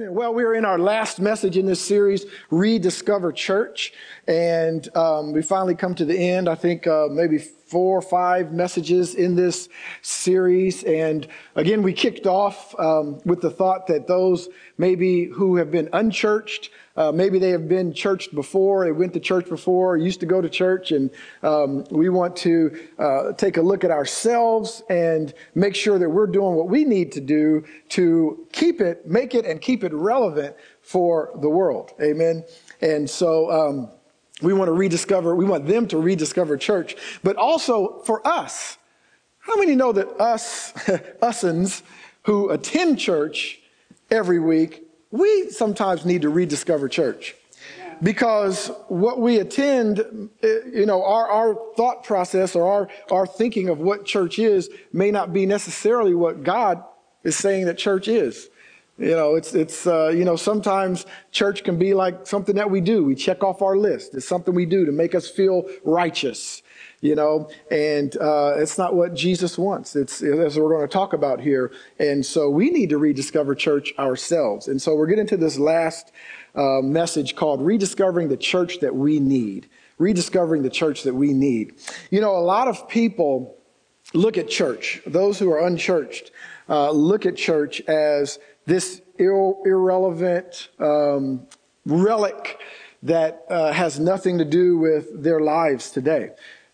Amen. Well, we're in our last message in this series, Rediscover Church. And um, we finally come to the end. I think uh, maybe four or five messages in this series. And again, we kicked off um, with the thought that those maybe who have been unchurched, uh, maybe they have been churched before, they went to church before, used to go to church, and um, we want to uh, take a look at ourselves and make sure that we're doing what we need to do to keep it, make it, and keep it relevant for the world. Amen. And so, um, we want to rediscover, we want them to rediscover church, but also for us. How many know that us, usins who attend church every week, we sometimes need to rediscover church? Because what we attend, you know, our, our thought process or our, our thinking of what church is may not be necessarily what God is saying that church is. You know, it's, it's, uh, you know, sometimes church can be like something that we do. We check off our list. It's something we do to make us feel righteous, you know, and, uh, it's not what Jesus wants. It's, as we're going to talk about here. And so we need to rediscover church ourselves. And so we're getting to this last, uh, message called rediscovering the church that we need. Rediscovering the church that we need. You know, a lot of people look at church, those who are unchurched, uh, look at church as this ir- irrelevant um, relic that uh, has nothing to do with their lives today.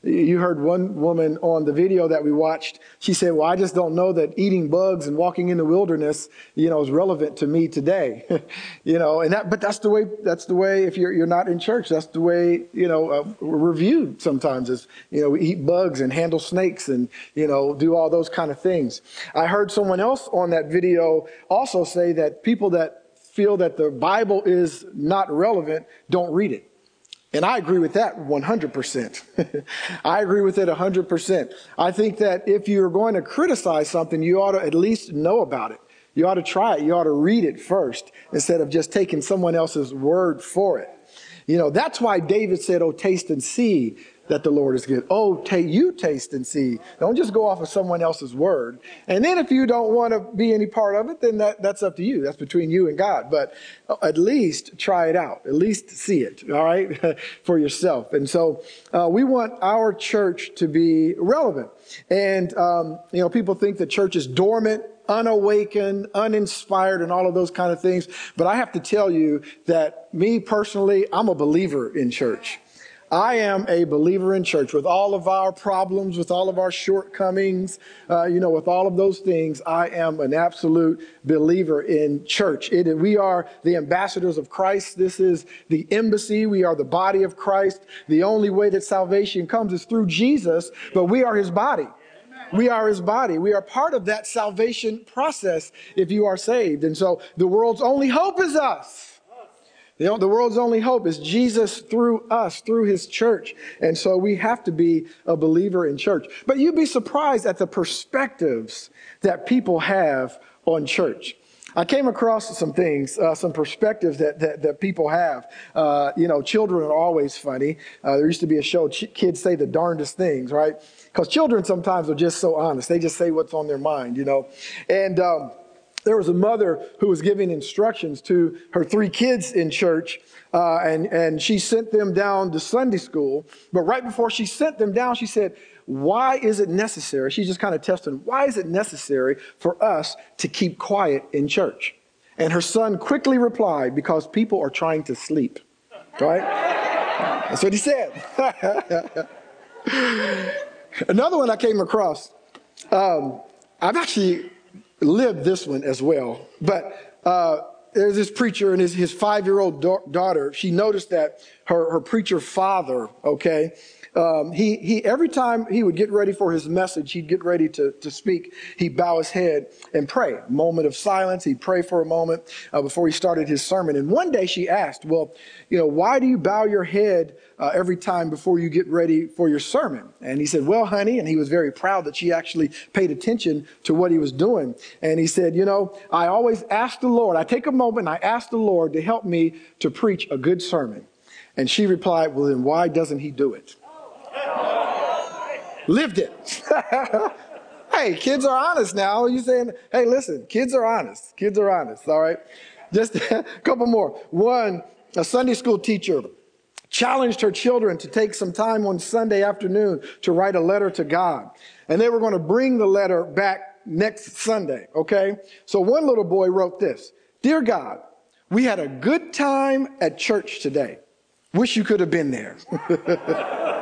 You heard one woman on the video that we watched. She said, "Well, I just don't know that eating bugs and walking in the wilderness, you know, is relevant to me today." you know, and that, but that's the way. That's the way. If you're you're not in church, that's the way. You know, uh, we're viewed sometimes as you know, we eat bugs and handle snakes and you know, do all those kind of things. I heard someone else on that video also say that people that feel that the Bible is not relevant don't read it. And I agree with that 100%. I agree with it 100%. I think that if you're going to criticize something, you ought to at least know about it. You ought to try it. You ought to read it first instead of just taking someone else's word for it. You know, that's why David said, Oh, taste and see that the Lord is good. Oh, take you taste and see. Don't just go off of someone else's word. And then if you don't want to be any part of it, then that, that's up to you. That's between you and God. But at least try it out. At least see it, all right, for yourself. And so uh, we want our church to be relevant. And, um, you know, people think the church is dormant unawakened, uninspired, and all of those kind of things. But I have to tell you that me personally, I'm a believer in church. I am a believer in church with all of our problems, with all of our shortcomings, uh, you know, with all of those things. I am an absolute believer in church. It, we are the ambassadors of Christ. This is the embassy. We are the body of Christ. The only way that salvation comes is through Jesus, but we are his body. We are his body. We are part of that salvation process if you are saved. And so the world's only hope is us. Know, the world's only hope is Jesus through us, through his church. And so we have to be a believer in church. But you'd be surprised at the perspectives that people have on church. I came across some things, uh, some perspectives that, that, that people have. Uh, you know, children are always funny. Uh, there used to be a show, kids say the darndest things, right? Because children sometimes are just so honest. They just say what's on their mind, you know. And, um, there was a mother who was giving instructions to her three kids in church, uh, and, and she sent them down to Sunday school. But right before she sent them down, she said, Why is it necessary? She's just kind of testing, why is it necessary for us to keep quiet in church? And her son quickly replied, Because people are trying to sleep. Right? That's what he said. Another one I came across. Um, I've actually lived this one as well. But uh, there's this preacher and his, his five year old da- daughter. She noticed that her, her preacher father, okay, um, he, he, every time he would get ready for his message, he'd get ready to, to speak, he'd bow his head and pray. Moment of silence, he'd pray for a moment uh, before he started his sermon. And one day she asked, Well, you know, why do you bow your head uh, every time before you get ready for your sermon? And he said, Well, honey, and he was very proud that she actually paid attention to what he was doing. And he said, You know, I always ask the Lord, I take a moment and I ask the Lord to help me to preach a good sermon. And she replied, Well, then why doesn't he do it? Lived it. hey, kids are honest now. You saying, hey, listen, kids are honest. Kids are honest, all right? Just a couple more. One, a Sunday school teacher challenged her children to take some time on Sunday afternoon to write a letter to God. And they were going to bring the letter back next Sunday, okay? So one little boy wrote this Dear God, we had a good time at church today. Wish you could have been there.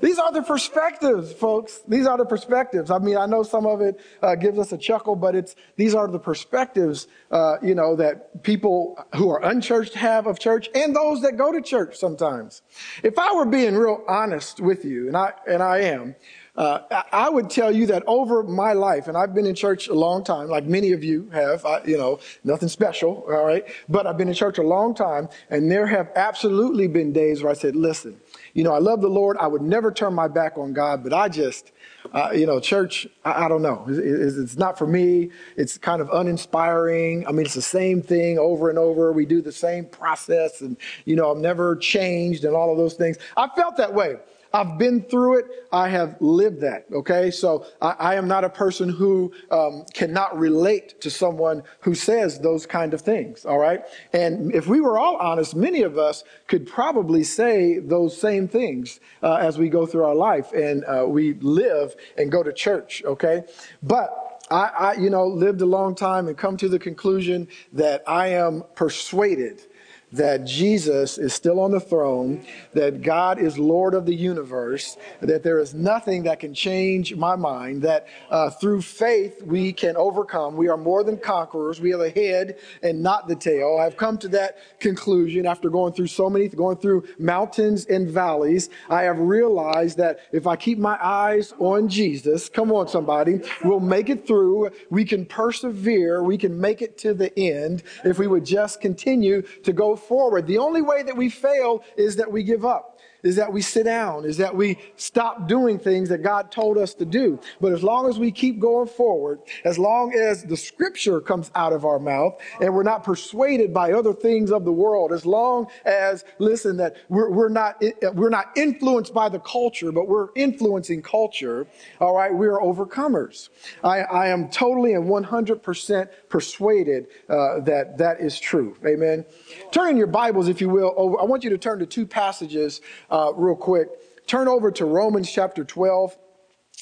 These are the perspectives, folks. These are the perspectives. I mean, I know some of it uh, gives us a chuckle, but it's these are the perspectives, uh, you know, that people who are unchurched have of church, and those that go to church sometimes. If I were being real honest with you, and I and I am, uh, I would tell you that over my life, and I've been in church a long time, like many of you have, I, you know, nothing special, all right? But I've been in church a long time, and there have absolutely been days where I said, listen, you know, I love the Lord. I would never turn my back on God, but I just, uh, you know, church, I, I don't know. It's, not for me. It's kind of uninspiring. I mean, it's the same thing over and over. We do the same process, and, you know, I'm never changed and all of those things. I felt that way. I've been through it. I have lived that. Okay. So I, I am not a person who um, cannot relate to someone who says those kind of things. All right. And if we were all honest, many of us could probably say those same things uh, as we go through our life and uh, we live and go to church. Okay. But I, I, you know, lived a long time and come to the conclusion that I am persuaded that Jesus is still on the throne, that God is Lord of the universe, that there is nothing that can change my mind, that uh, through faith we can overcome. We are more than conquerors. We are the head and not the tail. I've come to that conclusion after going through so many, going through mountains and valleys. I have realized that if I keep my eyes on Jesus, come on, somebody, we'll make it through. We can persevere. We can make it to the end if we would just continue to go forward. The only way that we fail is that we give up is that we sit down, is that we stop doing things that God told us to do. But as long as we keep going forward, as long as the scripture comes out of our mouth and we're not persuaded by other things of the world, as long as, listen, that we're, we're not, we're not influenced by the culture, but we're influencing culture, all right, we are overcomers. I, I am totally and 100% persuaded uh, that that is true. Amen. Turn in your Bibles, if you will, over. I want you to turn to two passages uh, real quick. Turn over to Romans chapter 12.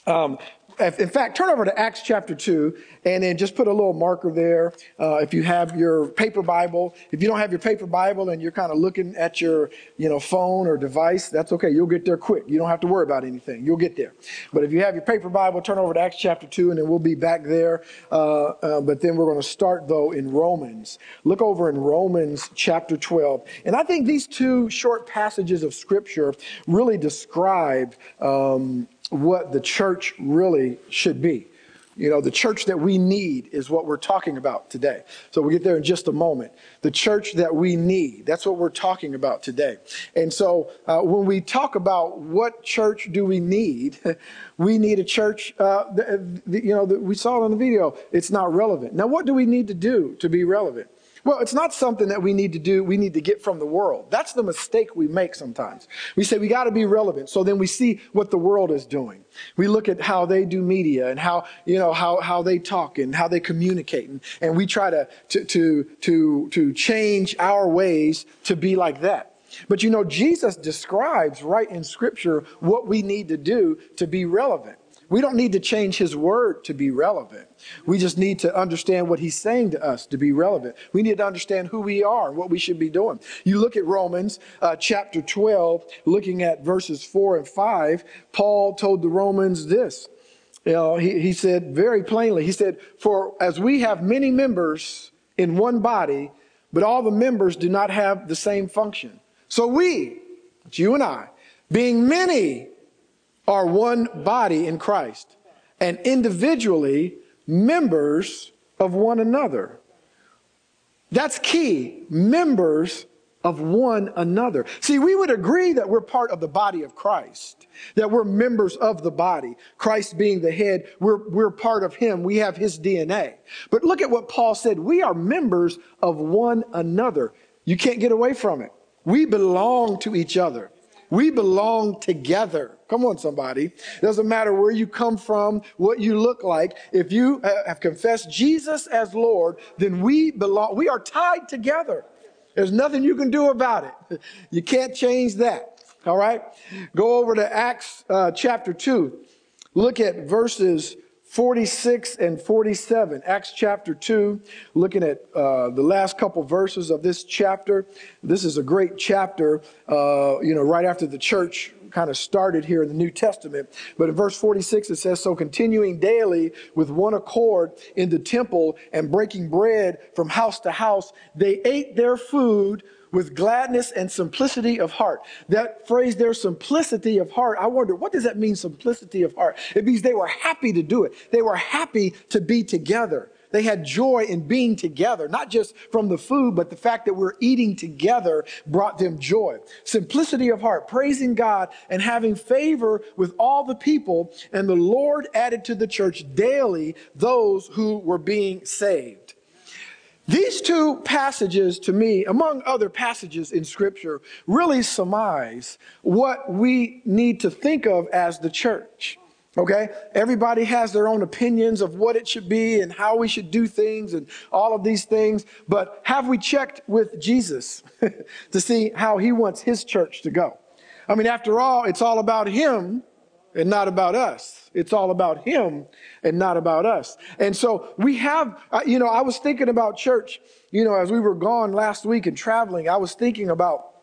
Um, in fact, turn over to Acts chapter 2 and then just put a little marker there. Uh, if you have your paper Bible, if you don't have your paper Bible and you're kind of looking at your, you know, phone or device, that's okay. You'll get there quick. You don't have to worry about anything. You'll get there. But if you have your paper Bible, turn over to Acts chapter 2 and then we'll be back there. Uh, uh, but then we're going to start though in Romans. Look over in Romans chapter 12. And I think these two short passages of scripture really describe um, what the church really should be. You know, the church that we need is what we're talking about today. So we'll get there in just a moment. The church that we need, that's what we're talking about today. And so uh, when we talk about what church do we need, we need a church, uh, the, the, you know, the, we saw it on the video, it's not relevant. Now, what do we need to do to be relevant? Well, it's not something that we need to do, we need to get from the world. That's the mistake we make sometimes. We say we got to be relevant. So then we see what the world is doing. We look at how they do media and how, you know, how, how they talk and how they communicate. And, and we try to, to, to, to, to change our ways to be like that. But you know, Jesus describes right in scripture what we need to do to be relevant. We don't need to change his word to be relevant. We just need to understand what he's saying to us to be relevant. We need to understand who we are and what we should be doing. You look at Romans uh, chapter 12, looking at verses 4 and 5, Paul told the Romans this. You know, he, he said very plainly, he said, For as we have many members in one body, but all the members do not have the same function. So we, you and I, being many, are one body in Christ and individually members of one another. That's key. Members of one another. See, we would agree that we're part of the body of Christ, that we're members of the body. Christ being the head, we're, we're part of him. We have his DNA. But look at what Paul said. We are members of one another. You can't get away from it. We belong to each other. We belong together. Come on, somebody. It Doesn't matter where you come from, what you look like. If you have confessed Jesus as Lord, then we belong. We are tied together. There's nothing you can do about it. You can't change that. All right. Go over to Acts uh, chapter 2. Look at verses 46 and 47. Acts chapter 2, looking at uh, the last couple verses of this chapter. This is a great chapter, uh, you know, right after the church kind of started here in the New Testament. But in verse 46, it says, So continuing daily with one accord in the temple and breaking bread from house to house, they ate their food with gladness and simplicity of heart. That phrase there, simplicity of heart, I wonder, what does that mean, simplicity of heart? It means they were happy to do it. They were happy to be together. They had joy in being together, not just from the food, but the fact that we're eating together brought them joy. Simplicity of heart, praising God and having favor with all the people. And the Lord added to the church daily those who were being saved. These two passages, to me, among other passages in Scripture, really surmise what we need to think of as the church. Okay? Everybody has their own opinions of what it should be and how we should do things and all of these things. But have we checked with Jesus to see how he wants his church to go? I mean, after all, it's all about him and not about us. It's all about him and not about us. And so we have, uh, you know, I was thinking about church, you know, as we were gone last week and traveling, I was thinking about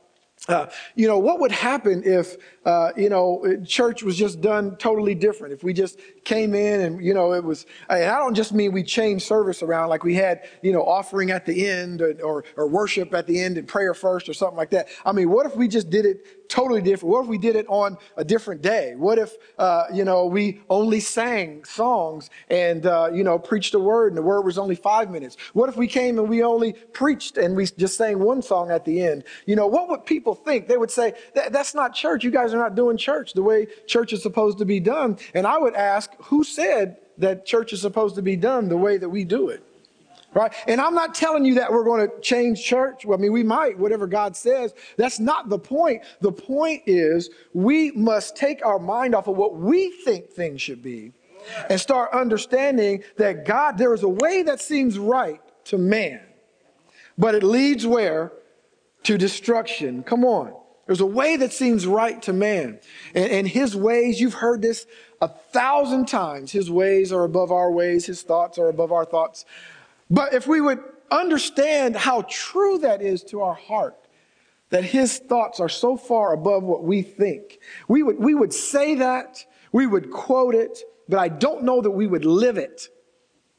uh, you know, what would happen if, uh, you know, church was just done totally different? If we just came in and, you know, it was, and I don't just mean we changed service around like we had, you know, offering at the end or, or, or worship at the end and prayer first or something like that. I mean, what if we just did it totally different? What if we did it on a different day? What if, uh, you know, we only sang songs and, uh, you know, preached a word and the word was only five minutes? What if we came and we only preached and we just sang one song at the end? You know, what would people think? They would say, that's not church. You guys are not doing church the way church is supposed to be done. And I would ask, who said that church is supposed to be done the way that we do it? Right? And I'm not telling you that we're going to change church. Well, I mean, we might, whatever God says. That's not the point. The point is we must take our mind off of what we think things should be and start understanding that God, there is a way that seems right to man, but it leads where? To destruction. Come on. There's a way that seems right to man. And, and his ways, you've heard this a thousand times. His ways are above our ways. His thoughts are above our thoughts. But if we would understand how true that is to our heart, that his thoughts are so far above what we think, we would, we would say that, we would quote it, but I don't know that we would live it.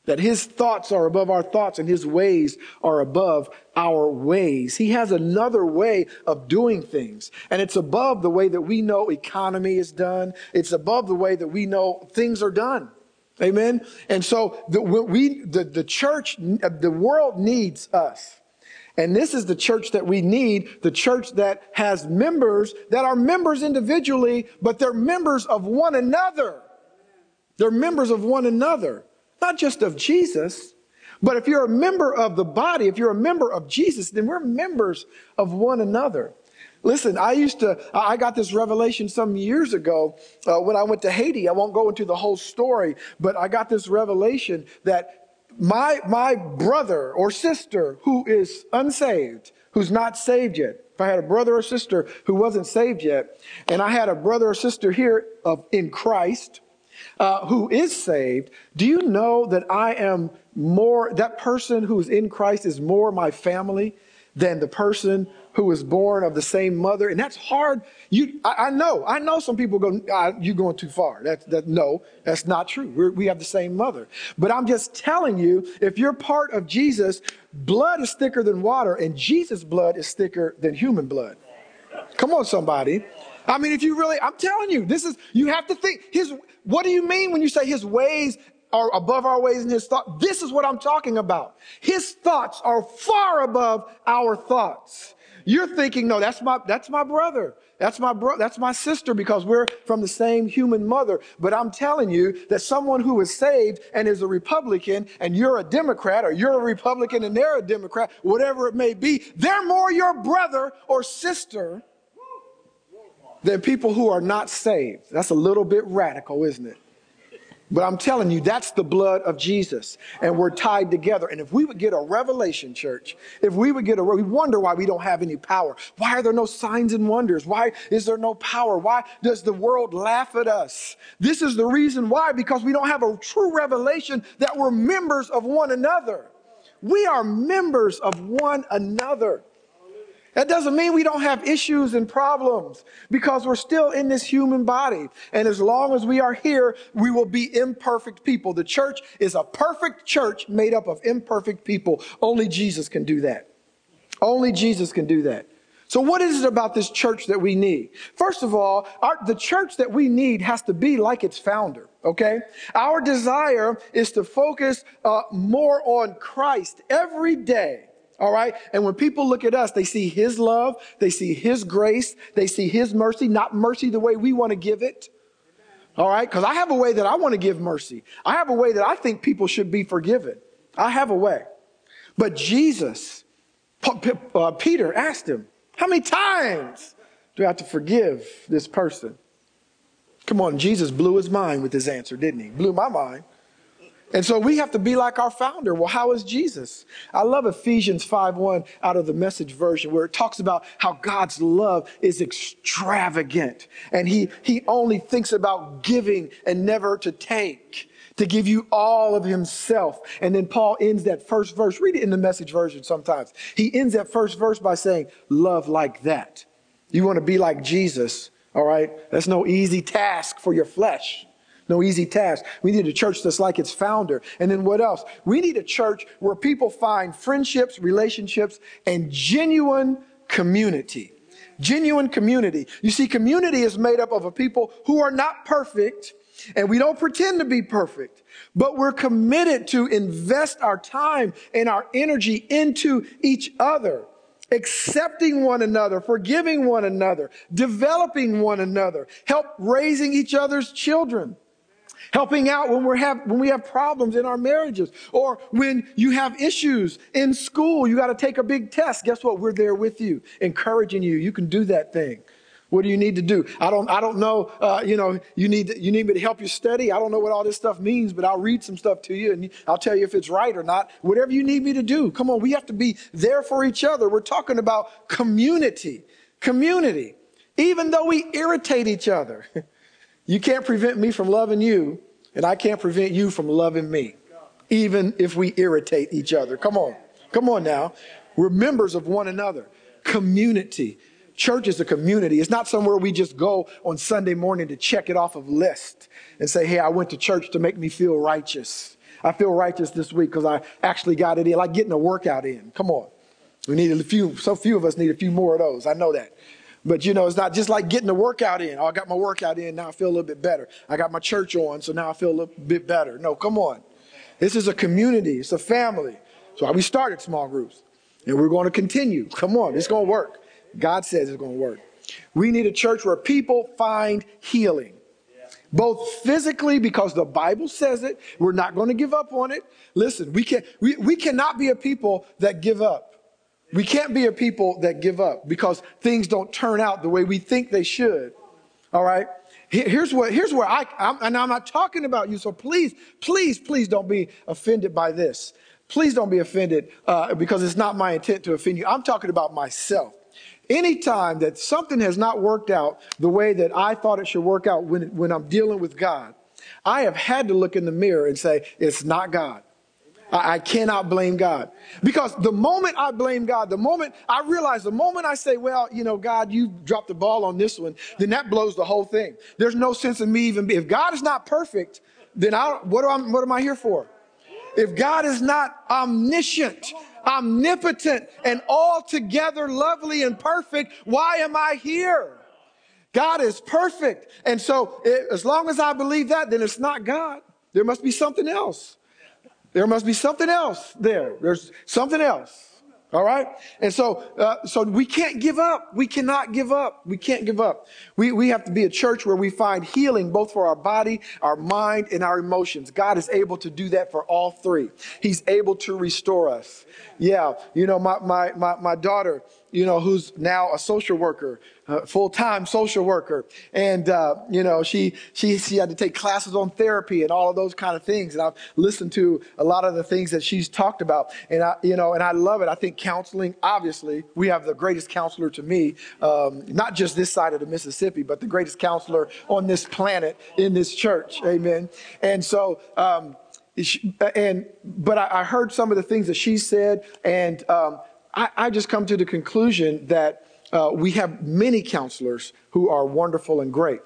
That his thoughts are above our thoughts and his ways are above our ways. He has another way of doing things. And it's above the way that we know economy is done. It's above the way that we know things are done. Amen. And so the, we, the, the church, the world needs us. And this is the church that we need, the church that has members that are members individually, but they're members of one another. They're members of one another, not just of Jesus. But if you're a member of the body, if you're a member of Jesus, then we're members of one another. Listen, I used to, I got this revelation some years ago uh, when I went to Haiti. I won't go into the whole story, but I got this revelation that my, my brother or sister who is unsaved, who's not saved yet, if I had a brother or sister who wasn't saved yet, and I had a brother or sister here of, in Christ uh, who is saved, do you know that I am more, that person who is in Christ is more my family than the person who was born of the same mother. And that's hard. You, I, I know, I know some people go, ah, you're going too far. That's, that, no, that's not true. We're, we have the same mother. But I'm just telling you, if you're part of Jesus, blood is thicker than water and Jesus' blood is thicker than human blood. Come on, somebody. I mean, if you really, I'm telling you, this is, you have to think his, what do you mean when you say his ways are above our ways and his thoughts? This is what I'm talking about. His thoughts are far above our thoughts. You're thinking, no, that's my, that's my brother. That's my bro, that's my sister because we're from the same human mother. But I'm telling you that someone who is saved and is a Republican and you're a Democrat or you're a Republican and they're a Democrat, whatever it may be, they're more your brother or sister than people who are not saved. That's a little bit radical, isn't it? But I'm telling you, that's the blood of Jesus, and we're tied together. And if we would get a revelation, church, if we would get a, we wonder why we don't have any power. Why are there no signs and wonders? Why is there no power? Why does the world laugh at us? This is the reason why, because we don't have a true revelation that we're members of one another. We are members of one another. That doesn't mean we don't have issues and problems because we're still in this human body. And as long as we are here, we will be imperfect people. The church is a perfect church made up of imperfect people. Only Jesus can do that. Only Jesus can do that. So, what is it about this church that we need? First of all, our, the church that we need has to be like its founder, okay? Our desire is to focus uh, more on Christ every day all right. And when people look at us, they see his love, they see his grace, they see his mercy, not mercy the way we want to give it. All right. Because I have a way that I want to give mercy. I have a way that I think people should be forgiven. I have a way. But Jesus, uh, Peter asked him, How many times do I have to forgive this person? Come on, Jesus blew his mind with his answer, didn't he? Blew my mind. And so we have to be like our founder. Well, how is Jesus? I love Ephesians 5:1 out of the message version where it talks about how God's love is extravagant and he he only thinks about giving and never to take. To give you all of himself. And then Paul ends that first verse. Read it in the message version sometimes. He ends that first verse by saying, Love like that. You want to be like Jesus, all right? That's no easy task for your flesh. No easy task. We need a church that's like its founder. And then what else? We need a church where people find friendships, relationships, and genuine community. Genuine community. You see, community is made up of a people who are not perfect, and we don't pretend to be perfect, but we're committed to invest our time and our energy into each other accepting one another, forgiving one another, developing one another, help raising each other's children helping out when, we have, when we have problems in our marriages, or when you have issues in school, you got to take a big test. Guess what? We're there with you, encouraging you. You can do that thing. What do you need to do? I don't, I don't know. Uh, you know, you need, to, you need me to help you study. I don't know what all this stuff means, but I'll read some stuff to you and I'll tell you if it's right or not. Whatever you need me to do. Come on, we have to be there for each other. We're talking about community, community. Even though we irritate each other, You can't prevent me from loving you, and I can't prevent you from loving me, even if we irritate each other. Come on. Come on now. We're members of one another. Community. Church is a community. It's not somewhere we just go on Sunday morning to check it off of list and say, hey, I went to church to make me feel righteous. I feel righteous this week because I actually got it in, like getting a workout in. Come on. We need a few, so few of us need a few more of those. I know that. But you know, it's not just like getting the workout in. Oh, I got my workout in, now I feel a little bit better. I got my church on, so now I feel a little bit better. No, come on. This is a community, it's a family. So we started small groups. And we're going to continue. Come on, it's going to work. God says it's going to work. We need a church where people find healing. Both physically, because the Bible says it, we're not going to give up on it. Listen, we can we, we cannot be a people that give up. We can't be a people that give up because things don't turn out the way we think they should. All right. Here's what, here's where I, I'm, and I'm not talking about you. So please, please, please don't be offended by this. Please don't be offended uh, because it's not my intent to offend you. I'm talking about myself. Anytime that something has not worked out the way that I thought it should work out when, when I'm dealing with God, I have had to look in the mirror and say, it's not God. I, I cannot blame God. Because the moment I blame God, the moment I realize, the moment I say, well, you know, God, you dropped the ball on this one, then that blows the whole thing. There's no sense in me even, be, if God is not perfect, then I, what, am, what am I here for? If God is not omniscient, omnipotent, and altogether lovely and perfect, why am I here? God is perfect. And so, it, as long as I believe that, then it's not God. There must be something else. There must be something else there. There's something else. All right. And so, uh, so we can't give up. We cannot give up. We can't give up. We, we have to be a church where we find healing both for our body, our mind, and our emotions. God is able to do that for all three. He's able to restore us. Yeah. You know, my, my, my, my daughter, you know, who's now a social worker, full-time social worker. And, uh, you know, she, she, she had to take classes on therapy and all of those kind of things. And I've listened to a lot of the things that she's talked about. And I, you know, and I love it. I think counseling, obviously, we have the greatest counselor to me, um, not just this side of the Mississippi, but the greatest counselor on this planet in this church. Amen. And so, um, and, but I, I heard some of the things that she said and, um, I, I just come to the conclusion that uh, we have many counselors who are wonderful and great.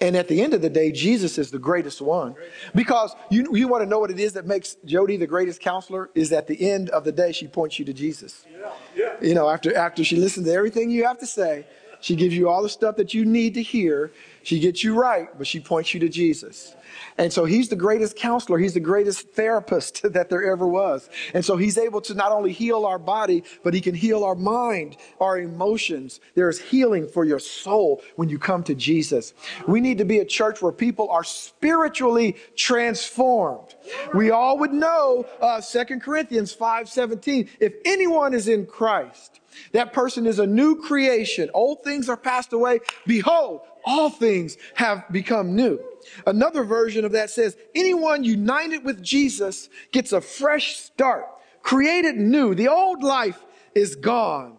And at the end of the day, Jesus is the greatest one. Because you, you want to know what it is that makes Jody the greatest counselor? Is at the end of the day, she points you to Jesus. Yeah, yeah. You know, after, after she listens to everything you have to say, she gives you all the stuff that you need to hear. She gets you right, but she points you to Jesus. And so he's the greatest counselor. He's the greatest therapist that there ever was. And so he's able to not only heal our body, but he can heal our mind, our emotions. There's healing for your soul when you come to Jesus. We need to be a church where people are spiritually transformed. We all would know uh, 2 Corinthians 5 17. If anyone is in Christ, that person is a new creation. Old things are passed away. Behold, all things have become new. Another version of that says, anyone united with Jesus gets a fresh start, created new. The old life is gone.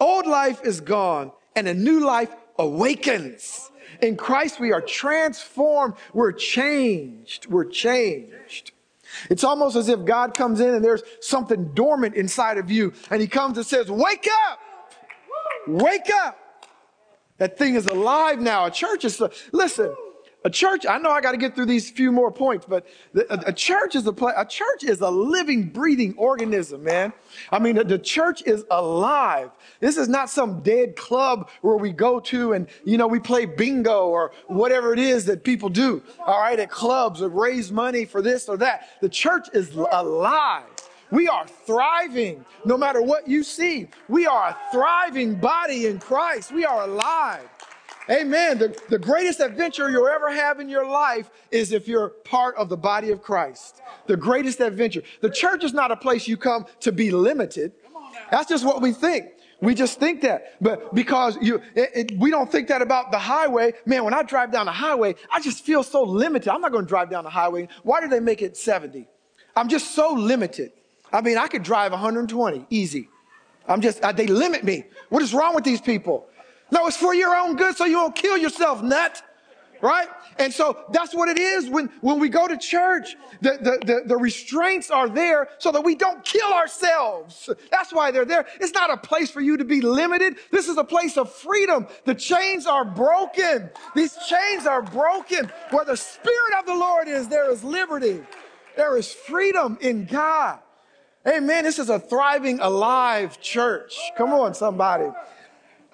Old life is gone and a new life awakens. In Christ, we are transformed. We're changed. We're changed. It's almost as if God comes in and there's something dormant inside of you and he comes and says, wake up, wake up. That thing is alive now. A church is, listen, a church, I know I got to get through these few more points, but the, a, a, church is a play, a church is a living, breathing organism, man. I mean, the, the, church is alive. This is not some dead club where we go to and, you know, we play bingo or whatever it is that people do, all right, at clubs or raise money for this or that. The church is alive. We are thriving no matter what you see. We are a thriving body in Christ. We are alive. Amen. The, the greatest adventure you'll ever have in your life is if you're part of the body of Christ. The greatest adventure. The church is not a place you come to be limited. That's just what we think. We just think that, but because you, it, it, we don't think that about the highway. Man, when I drive down the highway, I just feel so limited. I'm not going to drive down the highway. Why do they make it 70? I'm just so limited. I mean, I could drive 120 easy. I'm just, uh, they limit me. What is wrong with these people? No, it's for your own good so you don't kill yourself, nut. Right? And so that's what it is when, when we go to church. The, the, the, the, restraints are there so that we don't kill ourselves. That's why they're there. It's not a place for you to be limited. This is a place of freedom. The chains are broken. These chains are broken. Where the Spirit of the Lord is, there is liberty. There is freedom in God. Amen. This is a thriving, alive church. Come on, somebody.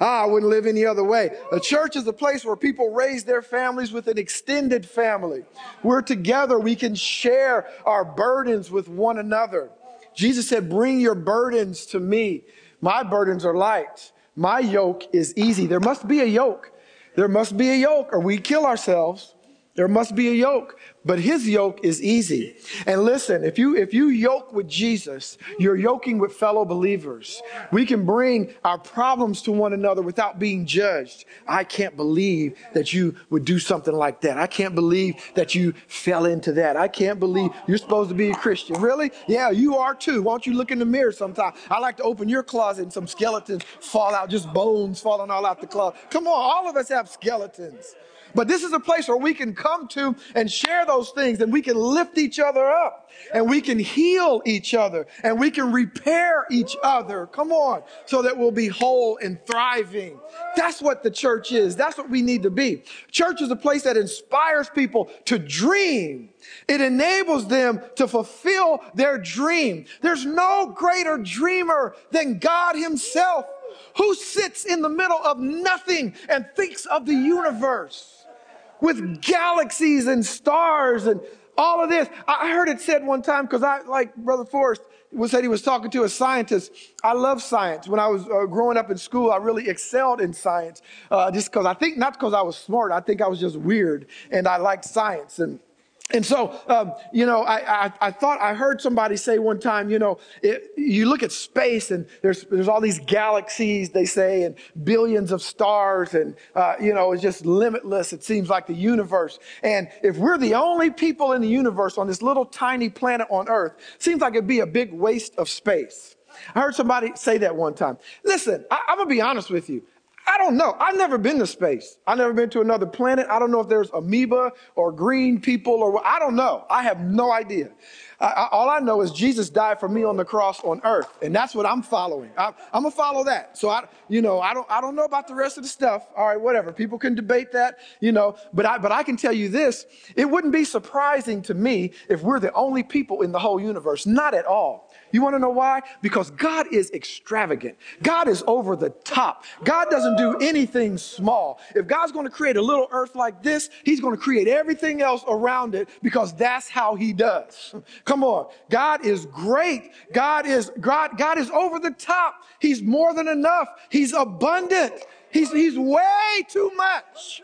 Ah, I wouldn't live any other way. A church is a place where people raise their families with an extended family. We're together. We can share our burdens with one another. Jesus said, bring your burdens to me. My burdens are light. My yoke is easy. There must be a yoke. There must be a yoke or we kill ourselves. There must be a yoke but his yoke is easy. And listen, if you if you yoke with Jesus, you're yoking with fellow believers. We can bring our problems to one another without being judged. I can't believe that you would do something like that. I can't believe that you fell into that. I can't believe you're supposed to be a Christian. Really? Yeah, you are too. Why don't you look in the mirror sometime? I like to open your closet and some skeletons fall out, just bones falling all out the closet. Come on, all of us have skeletons. But this is a place where we can come to and share those things and we can lift each other up and we can heal each other and we can repair each other. Come on. So that we'll be whole and thriving. That's what the church is. That's what we need to be. Church is a place that inspires people to dream. It enables them to fulfill their dream. There's no greater dreamer than God himself who sits in the middle of nothing and thinks of the universe with galaxies and stars and All of this. I heard it said one time because I, like Brother Forrest, was said he was talking to a scientist. I love science. When I was uh, growing up in school, I really excelled in science. Uh, just because I think not because I was smart. I think I was just weird and I liked science and. And so, um, you know, I, I, I, thought I heard somebody say one time, you know, it, you look at space and there's, there's all these galaxies, they say, and billions of stars, and, uh, you know, it's just limitless. It seems like the universe. And if we're the only people in the universe on this little tiny planet on Earth, seems like it'd be a big waste of space. I heard somebody say that one time. Listen, I, I'm gonna be honest with you. I don't know. I've never been to space. I've never been to another planet. I don't know if there's amoeba or green people or I don't know. I have no idea. I, I, all I know is Jesus died for me on the cross on earth, and that's what I'm following. I, am gonna follow that. So I, you know, I don't, I don't know about the rest of the stuff. All right, whatever. People can debate that, you know, but I, but I can tell you this: it wouldn't be surprising to me if we're the only people in the whole universe. Not at all. You want to know why? Because God is extravagant. God is over the top. God doesn't do anything small. If God's going to create a little earth like this, He's going to create everything else around it because that's how He does. Come on. God is great. God is God, God is over the top. He's more than enough. He's abundant. He's, he's way too much.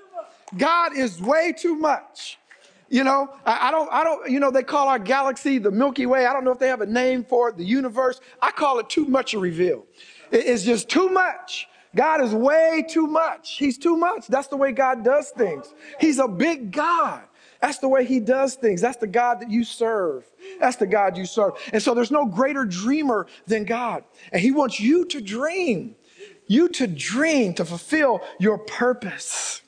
God is way too much. You know, I, I, don't, I don't, you know, they call our galaxy the Milky Way. I don't know if they have a name for it, the universe. I call it too much to reveal. It, it's just too much. God is way too much. He's too much. That's the way God does things. He's a big God. That's the way he does things. That's the God that you serve. That's the God you serve. And so there's no greater dreamer than God. And he wants you to dream, you to dream, to fulfill your purpose.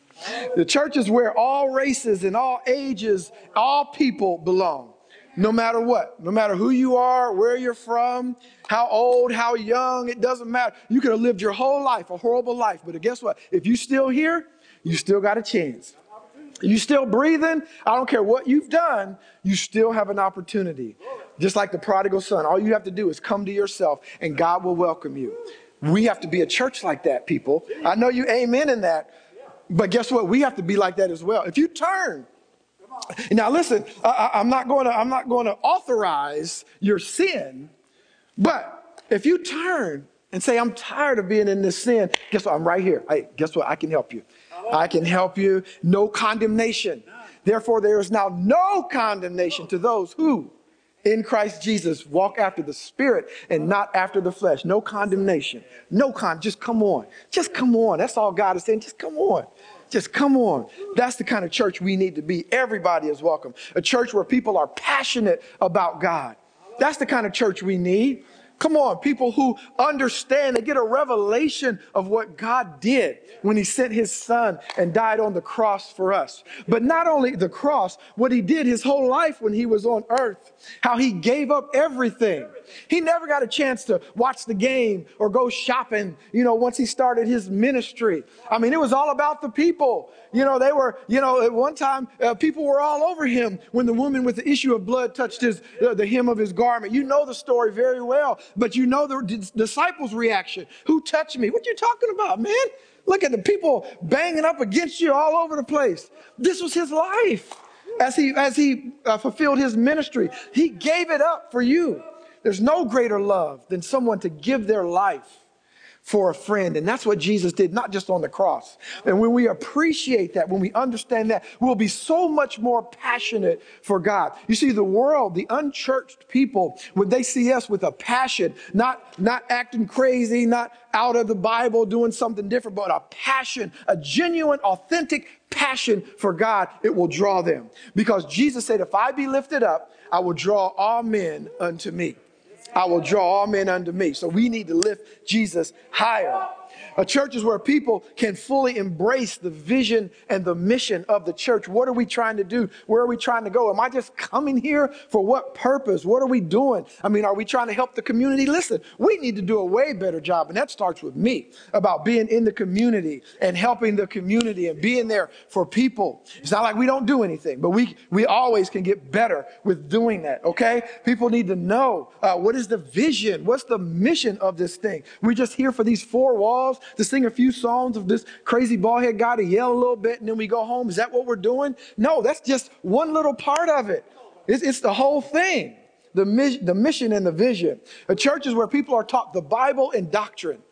The church is where all races and all ages, all people belong. No matter what, no matter who you are, where you're from, how old, how young, it doesn't matter. You could have lived your whole life, a horrible life, but guess what? If you're still here, you still got a chance. You still breathing? I don't care what you've done, you still have an opportunity. Just like the prodigal son, all you have to do is come to yourself and God will welcome you. We have to be a church like that, people. I know you amen in that, but guess what? We have to be like that as well. If you turn, now listen, I, am not going to I'm not going to authorize your sin, but if you turn and say I'm tired of being in this sin, guess what? I'm right here. Hey, guess what? I can help you. I can help you. No condemnation. Therefore, there is now no condemnation to those who in Christ Jesus walk after the spirit and not after the flesh. No condemnation. No con. Just come on. Just come on. That's all God is saying. Just come on. Just come on. That's the kind of church we need to be. Everybody is welcome. A church where people are passionate about God. That's the kind of church we need. Come on, people who understand, they get a revelation of what God did when He sent His Son and died on the cross for us. But not only the cross, what He did His whole life when He was on earth, how He gave up everything. He never got a chance to watch the game or go shopping, you know, once He started His ministry. I mean, it was all about the people. You know, they were, you know, at one time, uh, people were all over Him when the woman with the issue of blood touched his, uh, the hem of His garment. You know the story very well. But you know the d- disciples' reaction. Who touched me? What you talking about, man? Look at the people banging up against you all over the place. This was his life as he as he uh, fulfilled his ministry. He gave it up for you. There's no greater love than someone to give their life for a friend. And that's what Jesus did, not just on the cross. And when we appreciate that, when we understand that, we'll be so much more passionate for God. You see, the world, the unchurched people, when they see us with a passion, not, not acting crazy, not out of the Bible doing something different, but a passion, a genuine, authentic passion for God, it will draw them. Because Jesus said, if I be lifted up, I will draw all men unto me. I will draw all men unto me. So we need to lift Jesus higher. A church is where people can fully embrace the vision and the mission of the church. What are we trying to do? Where are we trying to go? Am I just coming here for what purpose? What are we doing? I mean, are we trying to help the community? Listen, we need to do a way better job, and that starts with me about being in the community and helping the community and being there for people. It's not like we don't do anything, but we, we always can get better with doing that, okay? People need to know uh, what is the vision? What's the mission of this thing? We're just here for these four walls to sing a few songs of this crazy ballhead guy to yell a little bit and then we go home. Is that what we're doing? No, that's just one little part of it. It's, it's the whole thing. The, the mission and the vision. A church is where people are taught the Bible and doctrine.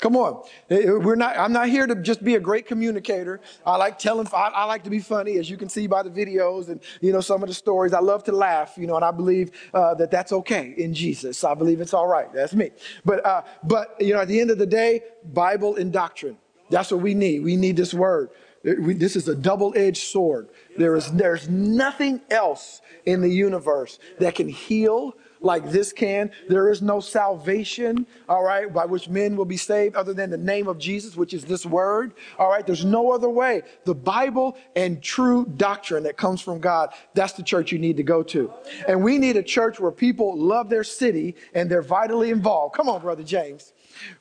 Come on. Eh, eh, we're not, I'm not here to just be a great communicator. I like telling, I, I, like to be funny, as you can see by the videos and, you know, some of the stories. I love to laugh, you know, and I believe uh, that that's okay in Jesus. I believe it's all right. That's me. But, uh, but, you know, at the end of the day, Bible and doctrine. That's what we need. We need this word. Eh, this is a double-edged sword. There is, there's nothing else in the universe that can heal, like this can. There is no salvation, all right, by which men will be saved other than the name of Jesus, which is this word, all right? There's no other way. The Bible and true doctrine that comes from God, that's the church you need to go to. And we need a church where people love their city and they're vitally involved. Come on, Brother James.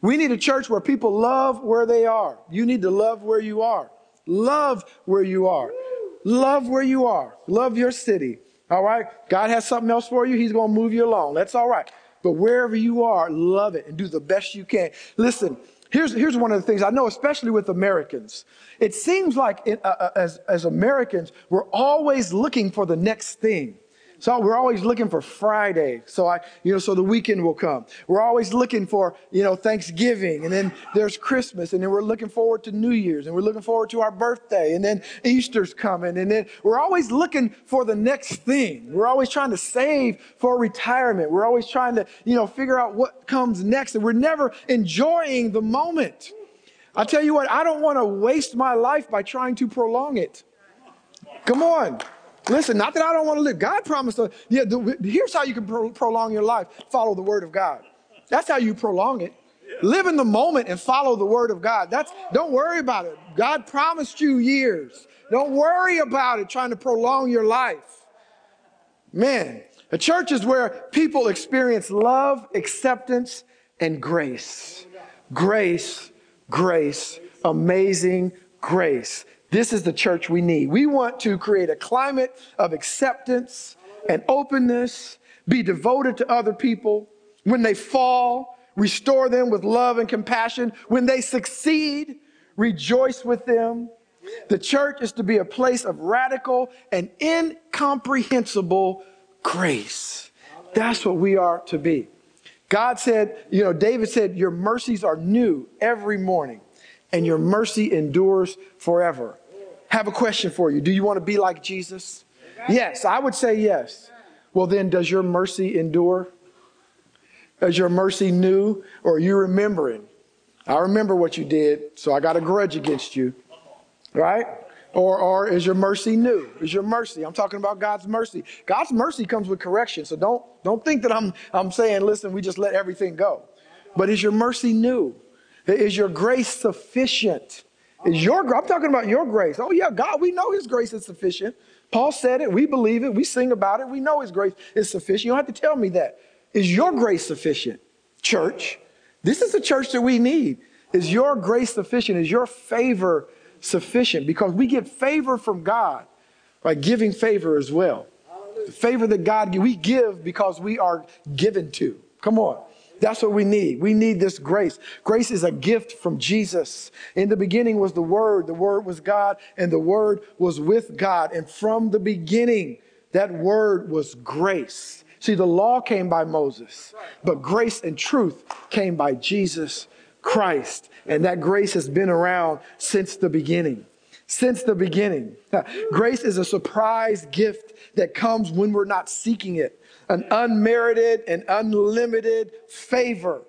We need a church where people love where they are. You need to love where you are. Love where you are. Love where you are. Love your city. All right? God has something else for you. He's going to move you along. That's all right. But wherever you are, love it and do the best you can. Listen, here's, here's one of the things I know, especially with Americans. It seems like it, uh, uh as, as Americans, we're always looking for the next thing. So we're always looking for Friday. So I, you know, so the weekend will come. We're always looking for, you know, Thanksgiving and then there's Christmas and then we're looking forward to New Year's and we're looking forward to our birthday and then Easter's coming and then we're always looking for the next thing. We're always trying to save for retirement. We're always trying to, you know, figure out what comes next and we're never enjoying the moment. I tell you what, I don't want to waste my life by trying to prolong it. Come on. Listen, not that I don't want to live. God promised us. Yeah, the, here's how you can pro- prolong your life follow the word of God. That's how you prolong it. Live in the moment and follow the word of God. That's don't worry about it. God promised you years. Don't worry about it trying to prolong your life. Man, a church is where people experience love, acceptance, and grace. Grace, grace, amazing grace. This is the church we need. We want to create a climate of acceptance and openness, be devoted to other people. When they fall, restore them with love and compassion. When they succeed, rejoice with them. The church is to be a place of radical and incomprehensible grace. That's what we are to be. God said, you know, David said, Your mercies are new every morning, and your mercy endures forever have a question for you. Do you want to be like Jesus? Yes, I would say yes. Well, then, does your mercy endure? Is your mercy new or are you remembering? I remember what you did, so I got a grudge against you. Right? Or, or is your mercy new? Is your mercy? I'm talking about God's mercy. God's mercy comes with correction, so don't, don't think that I'm, I'm saying, listen, we just let everything go. But is your mercy new? Is your grace sufficient? Is your I'm talking about your grace. Oh yeah, God, we know his grace is sufficient. Paul said it, we believe it, we sing about it, we know his grace is sufficient. You don't have to tell me that. Is your grace sufficient? Church. This is the church that we need. Is your grace sufficient? Is your favor sufficient? Because we get favor from God by giving favor as well. The favor that God we give because we are given to. Come on. That's what we need. We need this grace. Grace is a gift from Jesus. In the beginning was the Word, the Word was God, and the Word was with God. And from the beginning, that Word was grace. See, the law came by Moses, but grace and truth came by Jesus Christ. And that grace has been around since the beginning. Since the beginning. Grace is a surprise gift that comes when we're not seeking it an unmerited and unlimited favor.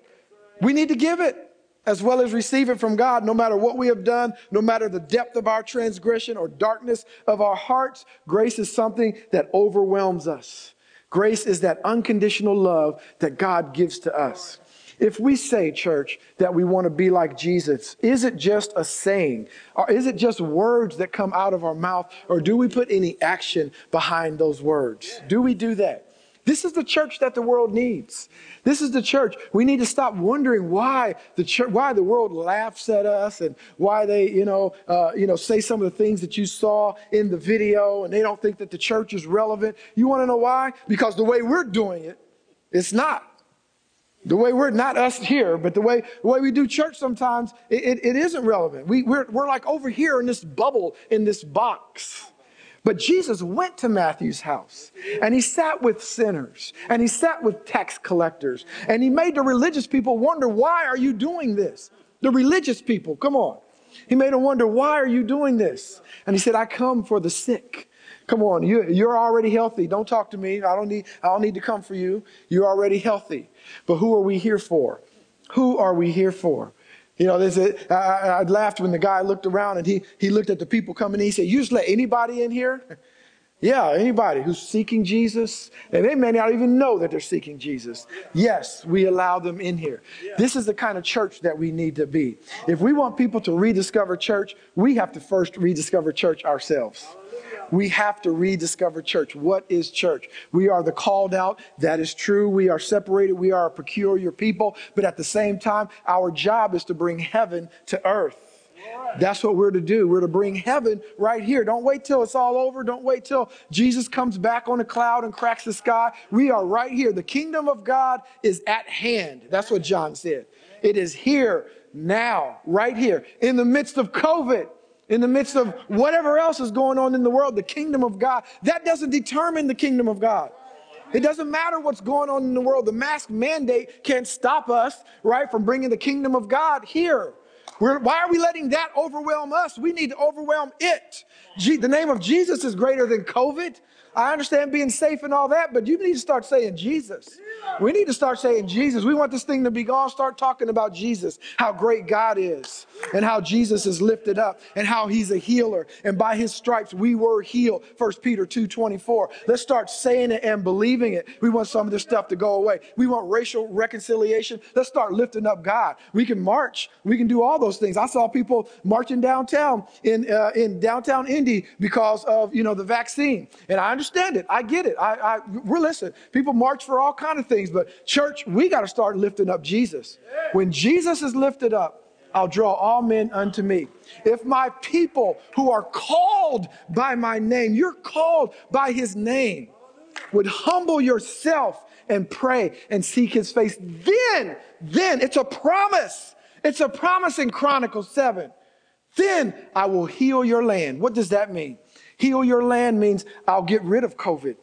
We need to give it as well as receive it from God, no matter what we have done, no matter the depth of our transgression or darkness of our hearts. Grace is something that overwhelms us. Grace is that unconditional love that God gives to us. If we say, church, that we want to be like Jesus, is it just a saying? Or is it just words that come out of our mouth? Or do we put any action behind those words? Do we do that? This is the church that the world needs. This is the church. We need to stop wondering why the church, why the world laughs at us and why they, you know, uh, you know, say some of the things that you saw in the video and they don't think that the church is relevant. You want to know why? Because the way we're doing it, it's not. The way we're not us here, but the way the way we do church sometimes, it, it, it isn't relevant. We, we're, we're like over here in this bubble, in this box. But Jesus went to Matthew's house and he sat with sinners and he sat with tax collectors and he made the religious people wonder, why are you doing this? The religious people, come on. He made them wonder, why are you doing this? And he said, I come for the sick. Come on, you, you're already healthy. Don't talk to me. I don't need, I don't need to come for you. You're already healthy. But who are we here for? Who are we here for? You know, there's a, I, I laughed when the guy looked around and he, he looked at the people coming in. He said, You just let anybody in here? yeah, anybody who's seeking Jesus. And they may not even know that they're seeking Jesus. Yes, we allow them in here. This is the kind of church that we need to be. If we want people to rediscover church, we have to first rediscover church ourselves. We have to rediscover church. What is church? We are the called out. That is true. We are separated. We are a peculiar people. But at the same time, our job is to bring heaven to earth. That's what we're to do. We're to bring heaven right here. Don't wait till it's all over. Don't wait till Jesus comes back on a cloud and cracks the sky. We are right here. The kingdom of God is at hand. That's what John said. It is here now, right here, in the midst of COVID in the midst of whatever else is going on in the world, the kingdom of God, that doesn't determine the kingdom of God. It doesn't matter what's going on in the world. The mask mandate can't stop us, right, from bringing the kingdom of God here. We're, why are we letting that overwhelm us? We need to overwhelm it. The name of Jesus is greater than COVID. I understand being safe and all that, but you need to start saying Jesus. We need to start saying Jesus. We want this thing to be gone. Start talking about Jesus, how great God is, and how Jesus is lifted up, and how he's a healer. And by his stripes, we were healed. 1 Peter 2 24. Let's start saying it and believing it. We want some of this stuff to go away. We want racial reconciliation. Let's start lifting up God. We can march. We can do all those things. I saw people marching downtown in, uh, in downtown Indy because of, you know, the vaccine. And I understand it. I get it. I, I, we're listening. People march for all kind of things, but church, we got to start lifting up Jesus. When Jesus is lifted up, I'll draw all men unto me. If my people who are called by my name, you're called by his name, would humble yourself and pray and seek his face, then, then it's a promise. It's a promise in Chronicles 7. Then I will heal your land. What does that mean? Heal your land means I'll get rid of COVID.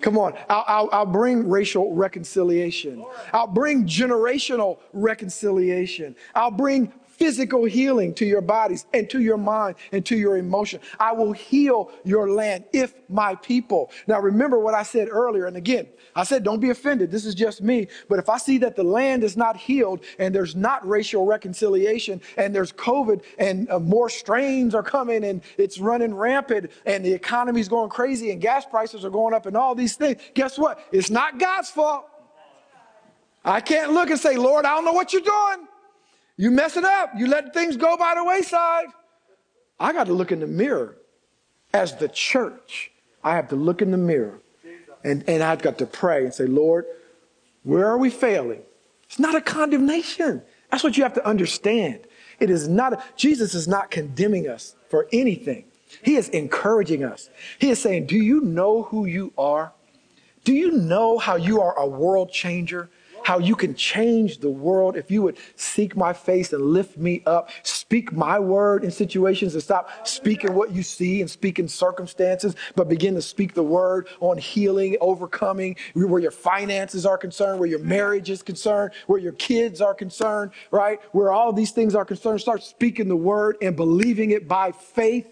Come on. I'll, I'll, I'll, bring racial reconciliation. I'll bring generational reconciliation. I'll bring physical healing to your bodies and to your mind and to your emotion. I will heal your land if my people. Now remember what I said earlier. And again, I said, don't be offended. This is just me. But if I see that the land is not healed and there's not racial reconciliation and there's COVID and uh, more strains are coming and it's running rampant and the economy's going crazy and gas prices are going up and all these things, guess what? It's not God's fault. I can't look and say, Lord, I don't know what you're doing. You mess it up. You let things go by the wayside. I got to look in the mirror. As the church, I have to look in the mirror and, and I've got to pray and say, Lord, where are we failing? It's not a condemnation. That's what you have to understand. It is not, a, Jesus is not condemning us for anything. He is encouraging us. He is saying, Do you know who you are? Do you know how you are a world changer? How you can change the world if you would seek my face and lift me up, speak my word in situations and stop speaking what you see and speaking circumstances, but begin to speak the word on healing, overcoming, where your finances are concerned, where your marriage is concerned, where your kids are concerned, right? Where all these things are concerned. Start speaking the word and believing it by faith.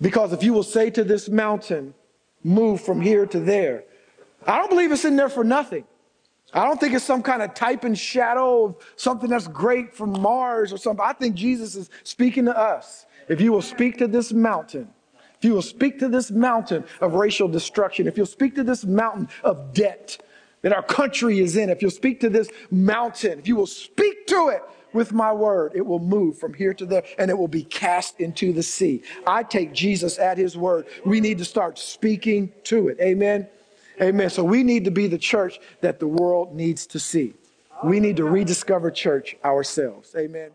Because if you will say to this mountain, move from here to there, I don't believe it's in there for nothing. I don't think it's some kind of type and shadow of something that's great from Mars or something. I think Jesus is speaking to us. If you will speak to this mountain, if you will speak to this mountain of racial destruction, if you'll speak to this mountain of debt that our country is in, if you'll speak to this mountain, if you will speak to it with my word, it will move from here to there and it will be cast into the sea. I take Jesus at his word. We need to start speaking to it. Amen. Amen. So we need to be the church that the world needs to see. We need to rediscover church ourselves. Amen.